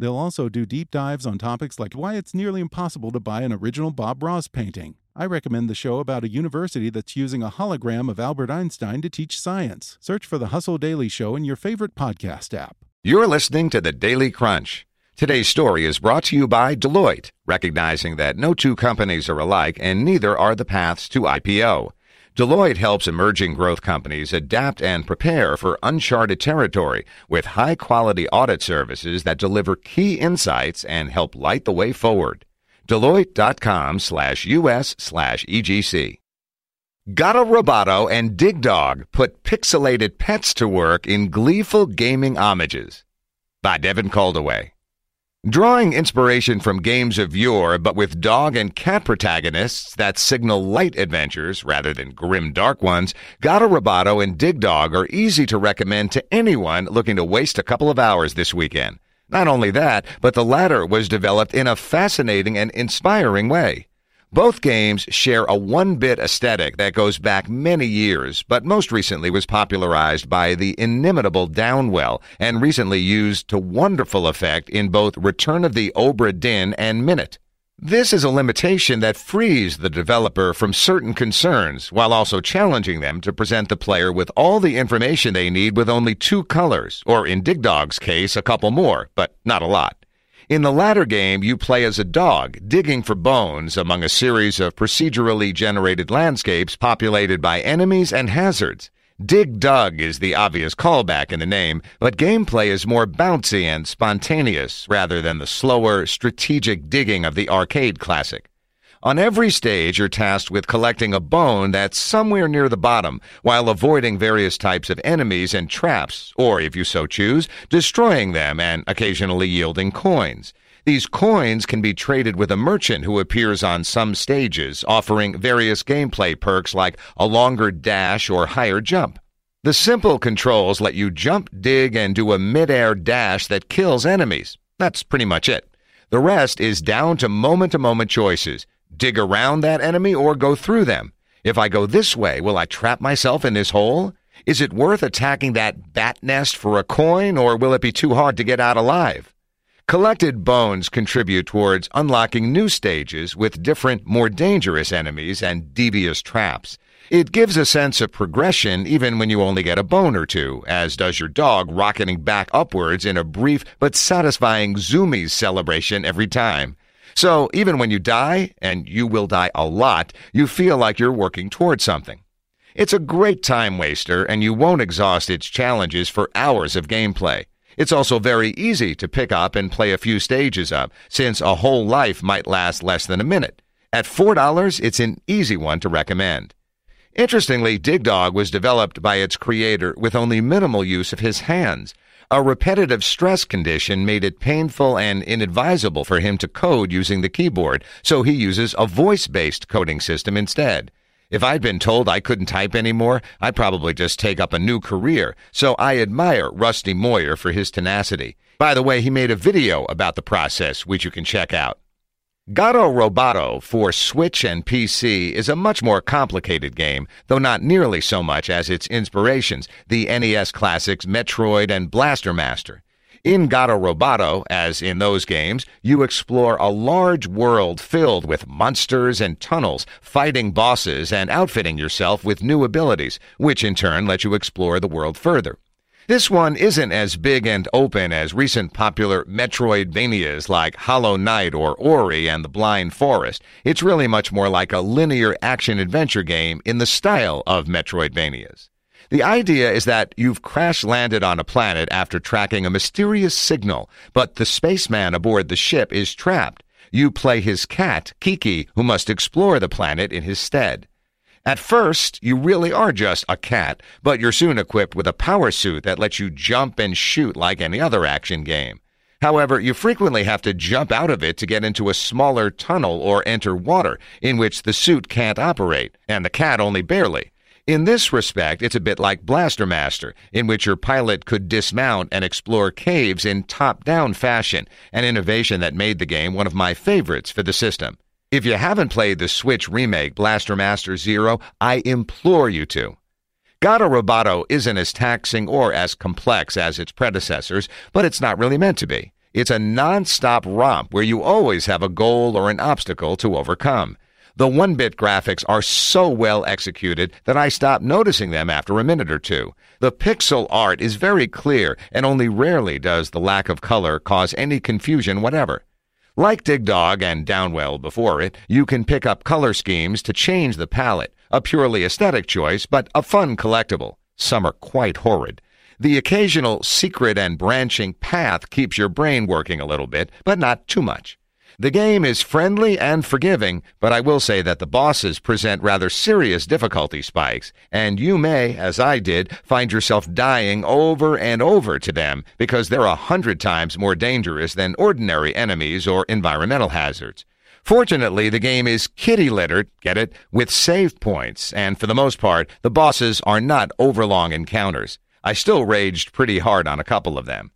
They'll also do deep dives on topics like why it's nearly impossible to buy an original Bob Ross painting. I recommend the show about a university that's using a hologram of Albert Einstein to teach science. Search for the Hustle Daily Show in your favorite podcast app. You're listening to the Daily Crunch. Today's story is brought to you by Deloitte, recognizing that no two companies are alike and neither are the paths to IPO. Deloitte helps emerging growth companies adapt and prepare for uncharted territory with high quality audit services that deliver key insights and help light the way forward. Deloitte.com slash US slash EGC. Gato Roboto and Dig Dog put pixelated pets to work in gleeful gaming homages. By Devin Coldewey. Drawing inspiration from games of yore, but with dog and cat protagonists that signal light adventures rather than grim dark ones, Gato Roboto and Dig Dog are easy to recommend to anyone looking to waste a couple of hours this weekend. Not only that, but the latter was developed in a fascinating and inspiring way. Both games share a one-bit aesthetic that goes back many years, but most recently was popularized by the inimitable Downwell and recently used to wonderful effect in both Return of the Obra Dinn and Minit. This is a limitation that frees the developer from certain concerns while also challenging them to present the player with all the information they need with only two colors, or in Dig Dog's case, a couple more, but not a lot. In the latter game, you play as a dog, digging for bones among a series of procedurally generated landscapes populated by enemies and hazards. Dig Dug is the obvious callback in the name, but gameplay is more bouncy and spontaneous rather than the slower, strategic digging of the arcade classic. On every stage, you're tasked with collecting a bone that's somewhere near the bottom, while avoiding various types of enemies and traps, or, if you so choose, destroying them and occasionally yielding coins. These coins can be traded with a merchant who appears on some stages, offering various gameplay perks like a longer dash or higher jump. The simple controls let you jump, dig, and do a mid-air dash that kills enemies. That's pretty much it. The rest is down to moment-to-moment choices. Dig around that enemy or go through them. If I go this way, will I trap myself in this hole? Is it worth attacking that bat nest for a coin, or will it be too hard to get out alive? Collected bones contribute towards unlocking new stages with different, more dangerous enemies and devious traps. It gives a sense of progression even when you only get a bone or two, as does your dog rocketing back upwards in a brief but satisfying zoomies celebration every time. So even when you die, and you will die a lot, you feel like you're working towards something. It's a great time waster, and you won't exhaust its challenges for hours of gameplay. It's also very easy to pick up and play a few stages of, since a whole life might last less than a minute. At $4, it's an easy one to recommend. Interestingly, Dig Dog was developed by its creator with only minimal use of his hands. A repetitive stress condition made it painful and inadvisable for him to code using the keyboard, so he uses a voice-based coding system instead. If I'd been told I couldn't type anymore, I'd probably just take up a new career, so I admire Rusty Moyher for his tenacity. By the way, he made a video about the process, which you can check out. Gato Roboto for Switch and PC is a much more complicated game, though not nearly so much as its inspirations, the NES classics Metroid and Blaster Master. In Gato Roboto, as in those games, you explore a large world filled with monsters and tunnels, fighting bosses and outfitting yourself with new abilities, which in turn let you explore the world further. This one isn't as big and open as recent popular Metroidvanias like Hollow Knight or Ori and the Blind Forest. It's really much more like a linear action adventure game in the style of Metroidvanias. The idea is that you've crash landed on a planet after tracking a mysterious signal, but the spaceman aboard the ship is trapped. You play his cat, Kiki, who must explore the planet in his stead. At first, you really are just a cat, but you're soon equipped with a power suit that lets you jump and shoot like any other action game. However, you frequently have to jump out of it to get into a smaller tunnel or enter water, in which the suit can't operate, and the cat only barely. In this respect, it's a bit like Blaster Master, in which your pilot could dismount and explore caves in top down fashion, an innovation that made the game one of my favorites for the system. If you haven't played the Switch remake Blaster Master Zero, I implore you to. Gato Roboto isn't as taxing or as complex as its predecessors, but it's not really meant to be. It's a non-stop romp where you always have a goal or an obstacle to overcome. The one bit graphics are so well executed that I stopped noticing them after a minute or two. The pixel art is very clear, and only rarely does the lack of color cause any confusion whatever. Like Dig Dog and Downwell before it, you can pick up color schemes to change the palette, a purely aesthetic choice, but a fun collectible. Some are quite horrid. The occasional secret and branching path keeps your brain working a little bit, but not too much. The game is friendly and forgiving, but I will say that the bosses present rather serious difficulty spikes, and you may, as I did, find yourself dying over and over to them because they're a hundred times more dangerous than ordinary enemies or environmental hazards. Fortunately, the game is kitty littered, get it, with save points, and for the most part, the bosses are not overlong encounters. I still raged pretty hard on a couple of them.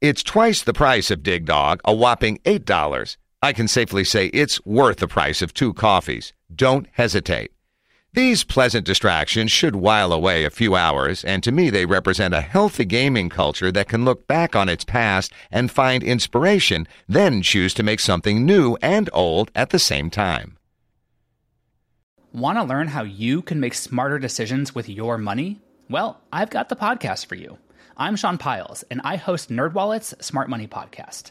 It's twice the price of Dig Dog, a whopping $8. I can safely say it's worth the price of two coffees. Don't hesitate. These pleasant distractions should while away a few hours, and to me they represent a healthy gaming culture that can look back on its past and find inspiration, then choose to make something new and old at the same time. Want to learn how you can make smarter decisions with your money? Well, I've got the podcast for you. I'm Sean Pyles, and I host NerdWallet's Smart Money Podcast.